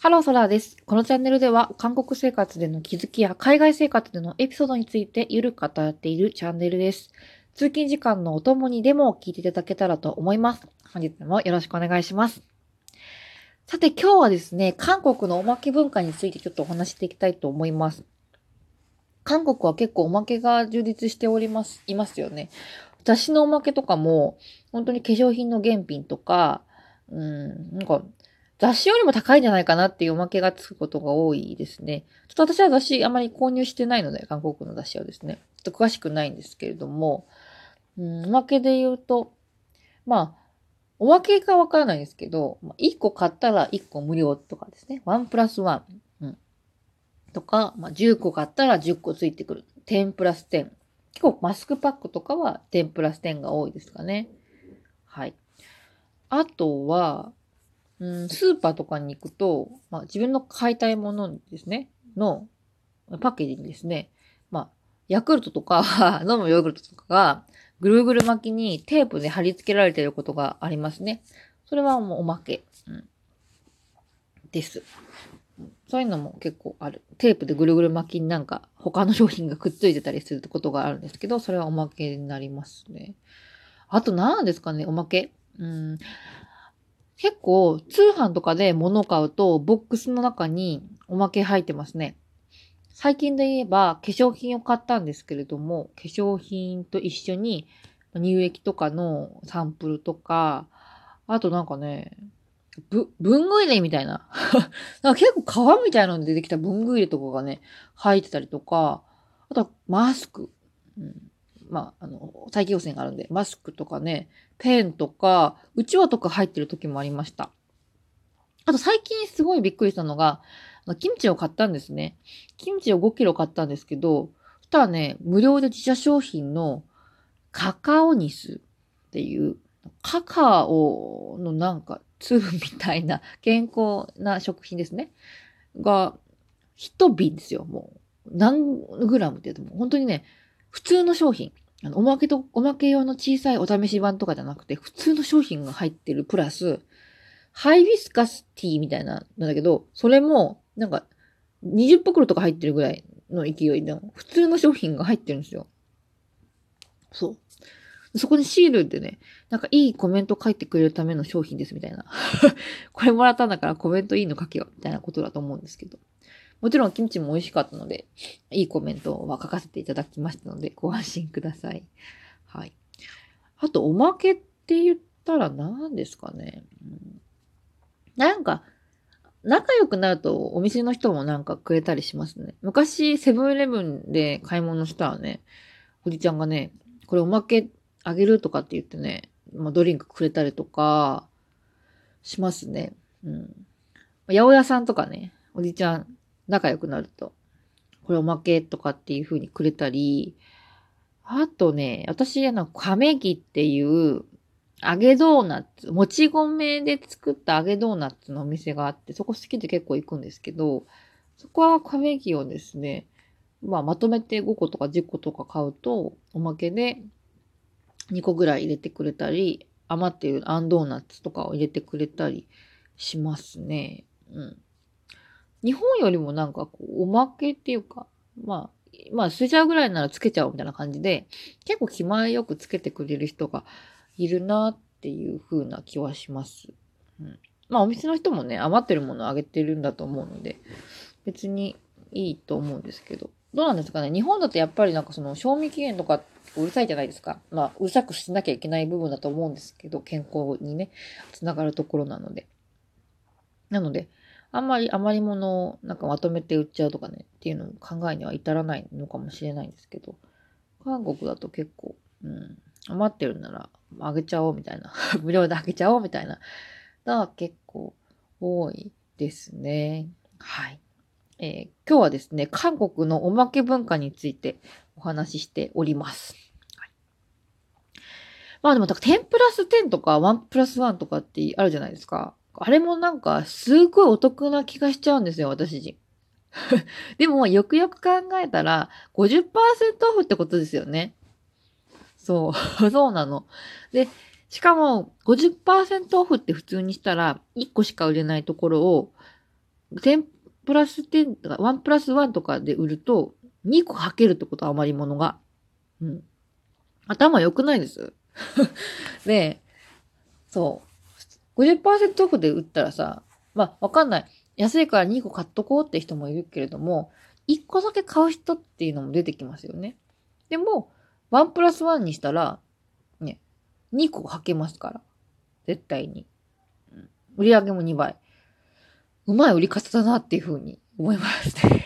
ハローソラーです。このチャンネルでは韓国生活での気づきや海外生活でのエピソードについてゆるく語っているチャンネルです。通勤時間のお供にでも聞いていただけたらと思います。本日もよろしくお願いします。さて今日はですね、韓国のおまけ文化についてちょっとお話していきたいと思います。韓国は結構おまけが充実しております、いますよね。雑誌のおまけとかも、本当に化粧品の原品とか、うん、なんか雑誌よりも高いんじゃないかなっていうおまけがつくことが多いですね。ちょっと私は雑誌あまり購入してないので、韓国の雑誌はですね。ちょっと詳しくないんですけれども、うん、おまけで言うと、まあ、おまけがわからないですけど、1個買ったら1個無料とかですね。1プラス1。うん、とか、まあ、10個買ったら10個ついてくる。10プラス10。結構マスクパックとかは10プラス10が多いですかね。はい。あとは、うん、スーパーとかに行くと、まあ、自分の買いたいものですね、のパッケージにですね、まあ、ヤクルトとか 飲むヨーグルトとかがぐるぐる巻きにテープで貼り付けられていることがありますね。それはもうおまけ、うん、です。そういうのも結構ある。テープでぐるぐる巻きになんか他の商品がくっついてたりすることがあるんですけど、それはおまけになりますね。あと何ですかね、おまけ。うん。結構通販とかで物を買うとボックスの中におまけ入ってますね。最近で言えば化粧品を買ったんですけれども、化粧品と一緒に乳液とかのサンプルとか、あとなんかね、ぶ、文具入れみたいな。なんか結構皮みたいなので出てきた文具入れとかがね、入ってたりとか、あとはマスク。うんまあ、あの、再起用線があるんで、マスクとかね、ペンとか、うちわとか入ってる時もありました。あと最近すごいびっくりしたのが、キムチを買ったんですね。キムチを5キロ買ったんですけど、そしたらね、無料で自社商品のカカオニスっていう、カカオのなんか粒みたいな健康な食品ですね。が、一瓶ですよ、もう。何グラムって言うと、本当にね、普通の商品。あの、おまけと、おまけ用の小さいお試し版とかじゃなくて、普通の商品が入ってるプラス、ハイビスカスティーみたいな、なんだけど、それも、なんか、20袋とか入ってるぐらいの勢いで、普通の商品が入ってるんですよ。そう。そこにシールでね、なんかいいコメント書いてくれるための商品ですみたいな。これもらったんだからコメントいいの書けよ、みたいなことだと思うんですけど。もちろんキムチも美味しかったので、いいコメントは書かせていただきましたので、ご安心ください。はい。あと、おまけって言ったら何ですかね。うん、なんか、仲良くなるとお店の人もなんかくれたりしますね。昔、セブンイレブンで買い物したらね、おじちゃんがね、これおまけあげるとかって言ってね、まあ、ドリンクくれたりとか、しますね。うん。八百屋さんとかね、おじちゃん仲良くなると、これおまけとかっていう風にくれたり、あとね、私、あの、亀木っていう揚げドーナツ、もち米で作った揚げドーナツのお店があって、そこ好きで結構行くんですけど、そこは亀木をですね、まあ、まとめて5個とか10個とか買うと、おまけで2個ぐらい入れてくれたり、余っているあんドーナツとかを入れてくれたりしますね。うん。日本よりもなんかこう、おまけっていうか、まあ、まあ、捨てちゃうぐらいならつけちゃおうみたいな感じで、結構気前よくつけてくれる人がいるなっていう風な気はします。うん、まあ、お店の人もね、余ってるものをあげてるんだと思うので、別にいいと思うんですけど。どうなんですかね？日本だとやっぱりなんかその賞味期限とかうるさいじゃないですか。まあ、うるさくしなきゃいけない部分だと思うんですけど、健康にね、つながるところなので。なので、あんまり余り物をなんかまとめて売っちゃうとかね、っていうのも考えには至らないのかもしれないんですけど、韓国だと結構、うん、余ってるならあげちゃおうみたいな、無料であげちゃおうみたいな、が結構多いですね。はい。えー、今日はですね、韓国のおまけ文化についてお話ししております。はい、まあでも、10プラス10とか1プラス1とかってあるじゃないですか。あれもなんか、すごいお得な気がしちゃうんですよ、私自身。でも、よくよく考えたら、50%オフってことですよね。そう、そうなの。で、しかも、50%オフって普通にしたら、1個しか売れないところを、10プラス10とか、1プラス1とかで売ると、2個履けるってこと、余り物が。うん。頭良くないです で、そう。50%オフで売ったらさ、まあ、わかんない。安いから2個買っとこうって人もいるけれども、1個だけ買う人っていうのも出てきますよね。でも、1プラス1にしたら、ね、2個履けますから。絶対に。売り上げも2倍。うまい売り方だなっていうふうに思いますね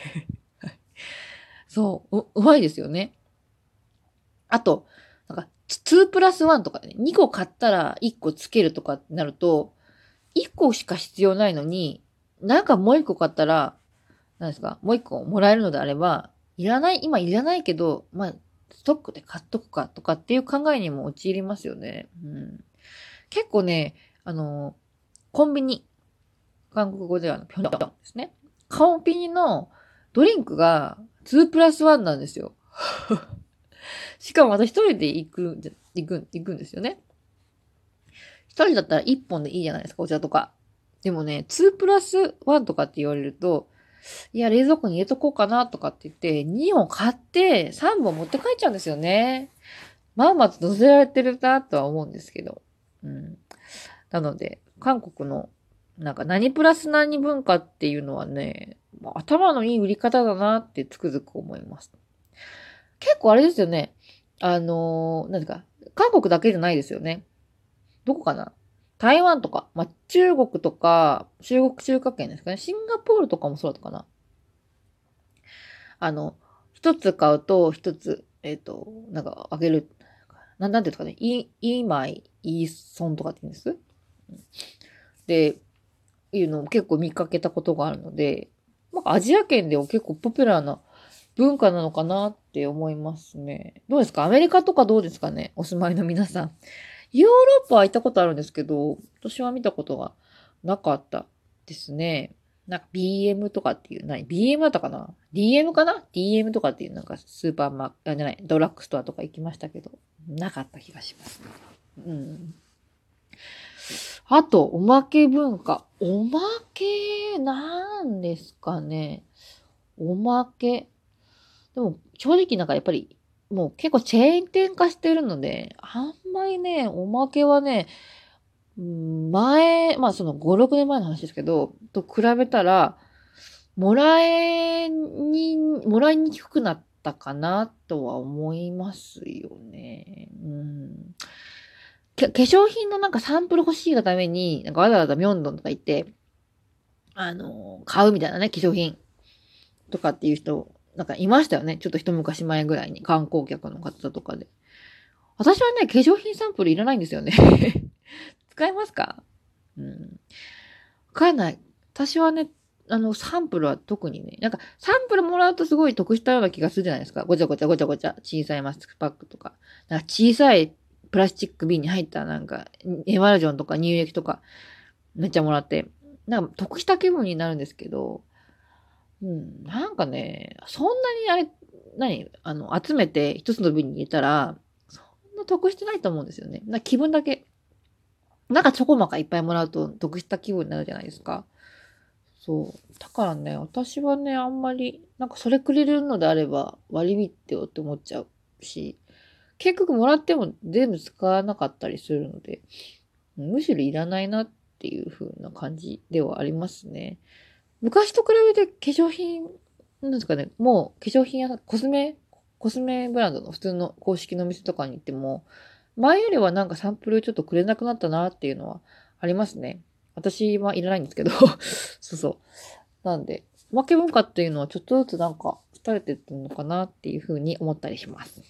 そうう、うまいですよね。あと、2プラス1とかね、2個買ったら1個つけるとかってなると、1個しか必要ないのに、なんかもう1個買ったら、何ですか、もう1個もらえるのであれば、いらない、今いらないけど、まあ、ストックで買っとくかとかっていう考えにも陥りますよね。うん、結構ね、あの、コンビニ、韓国語ではピョンピョンですね。コンビニのドリンクが2プラス1なんですよ。しかも私一人で行く、行く、行くんですよね。一人だったら一本でいいじゃないですか、お茶とか。でもね、2プラス1とかって言われると、いや、冷蔵庫に入れとこうかなとかって言って、2本買って3本持って帰っちゃうんですよね。まんまと乗せられてるなとは思うんですけど。うん。なので、韓国のなんか何プラス何文化っていうのはね、頭のいい売り方だなってつくづく思います。結構あれですよね。あのー、何ですか、韓国だけじゃないですよね。どこかな？台湾とか、まあ、中国とか、中国中華圏ですかね。シンガポールとかもそうだったかな。あの、一つ買うと一つ、えっ、ー、と、なんかあげる。ななんていうんですかね。イ、イマイ、イーソンとかって言うんです？で、いうのを結構見かけたことがあるので、まあ、アジア圏では結構ポピュラーな文化なのかなって思いますね。どうですか？アメリカとかどうですかね？お住まいの皆さん。ヨーロッパは行ったことあるんですけど、私は見たことがなかったですね。なんか BM とかっていう、何 ?BM だったかな ?DM かな ?DM とかっていうなんかスーパーマー、あ、じゃない、ドラッグストアとか行きましたけど、なかった気がします、うん。あと、おまけ文化。おまけ、なんですかね？おまけ。でも、正直なんかやっぱり、もう結構チェーン店化してるので、あんまりね、おまけはね、前、まあその5、6年前の話ですけど、と比べたら、もらえに、もらいにくくなったかなとは思いますよね。うん化粧品のなんかサンプル欲しいがために、なんかわざわざミョンドンとか行って、あの、買うみたいなね、化粧品とかっていう人、なんかいましたよね。ちょっと一昔前ぐらいに観光客の方とかで。私はね、化粧品サンプルいらないんですよね 使いますか？うん。わかんない。私はね、あの、サンプルは特にね、なんか、サンプルもらうとすごい得したような気がするじゃないですか。ごちゃごちゃごちゃごちゃ、小さいマスクパックとか。なんか小さいプラスチック瓶に入ったなんか、エマルジョンとか乳液とか、めっちゃもらって、なんか得した気分になるんですけど、うん、なんかね、そんなにあれ、何？あの、集めて一つの瓶に入れたら、そんな得してないと思うんですよね。な気分だけ。なんかチョコマカいっぱいもらうと得した気分になるじゃないですか。そう。だからね、私はね、あんまり、なんかそれくれるのであれば割り引ってよって思っちゃうし、結局もらっても全部使わなかったりするので、むしろいらないなっていう風な感じではありますね。昔と比べて化粧品、なんですかね、もう化粧品やコスメ、コスメブランドの普通の公式の店とかに行っても、前よりはなんかサンプルちょっとくれなくなったなっていうのはありますね。私はいらないんですけど そうそう。なんで、おまけ文化っていうのはちょっとずつなんか廃れてるのかなっていうふうに思ったりします。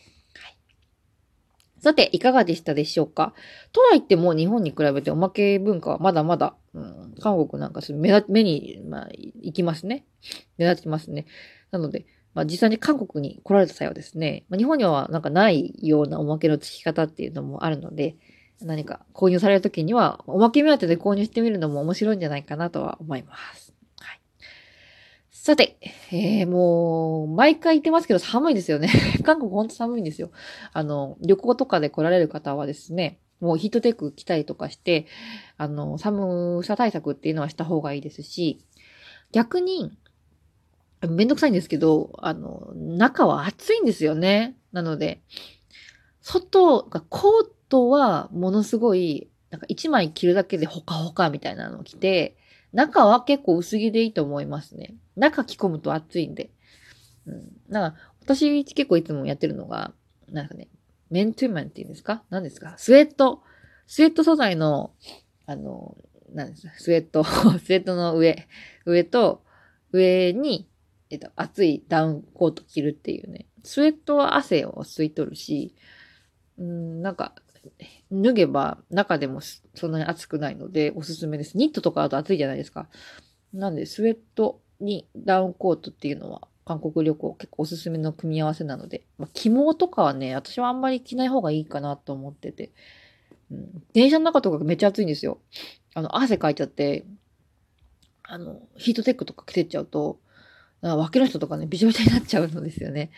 さて、いかがでしたでしょうか？とは言っても、日本に比べておまけ文化はまだまだ、うん、韓国なんか目目に、まあ、行きますね。目立ちますね。なので、まあ、実際に韓国に来られた際はですね、まあ、日本にはなんかないようなおまけの付き方っていうのもあるので、何か購入されるときには、おまけ目当てで購入してみるのも面白いんじゃないかなとは思います。さて、えー、もう、毎回言ってますけど寒いですよね。韓国ほんと寒いんですよ。あの、旅行とかで来られる方はですね、もうヒートテック着たりとかして、あの、寒さ対策っていうのはした方がいいですし、逆に、めんどくさいんですけど、あの、中は暑いんですよね。なので、外が、コートはものすごい、なんか一枚着るだけでほかほかみたいなのを着て、中は結構薄着でいいと思いますね。中着込むと暑いんで。うん。なんか、私結構いつもやってるのが、なんかね、メントゥーマンっていうんですか？何ですか？スウェット。スウェット素材の、あの、何ですか？スウェット、スウェットの上、上と、上に、えっと、厚いダウンコート着るっていうね。スウェットは汗を吸い取るし、うん、なんか、脱げば中でもそんなに暑くないのでおすすめです。ニットとかだと暑いじゃないですか。なんで、スウェットにダウンコートっていうのは韓国旅行結構おすすめの組み合わせなので、まあ、起毛とかはね、私はあんまり着ない方がいいかなと思ってて、うん、電車の中とかめっちゃ暑いんですよ。あの、汗かいちゃって、あの、ヒートテックとか着てっちゃうと、脇の人とかね、びしょびしょになっちゃうのですよね。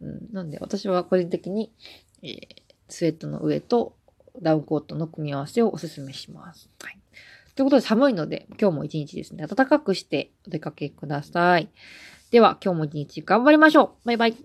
うん、なんで、私は個人的に、えー、スウェットの上とダウンコートの組み合わせをおすすめします。はい。ということで寒いので、今日も一日ですね、暖かくしてお出かけください。では、今日も一日頑張りましょうバイバイ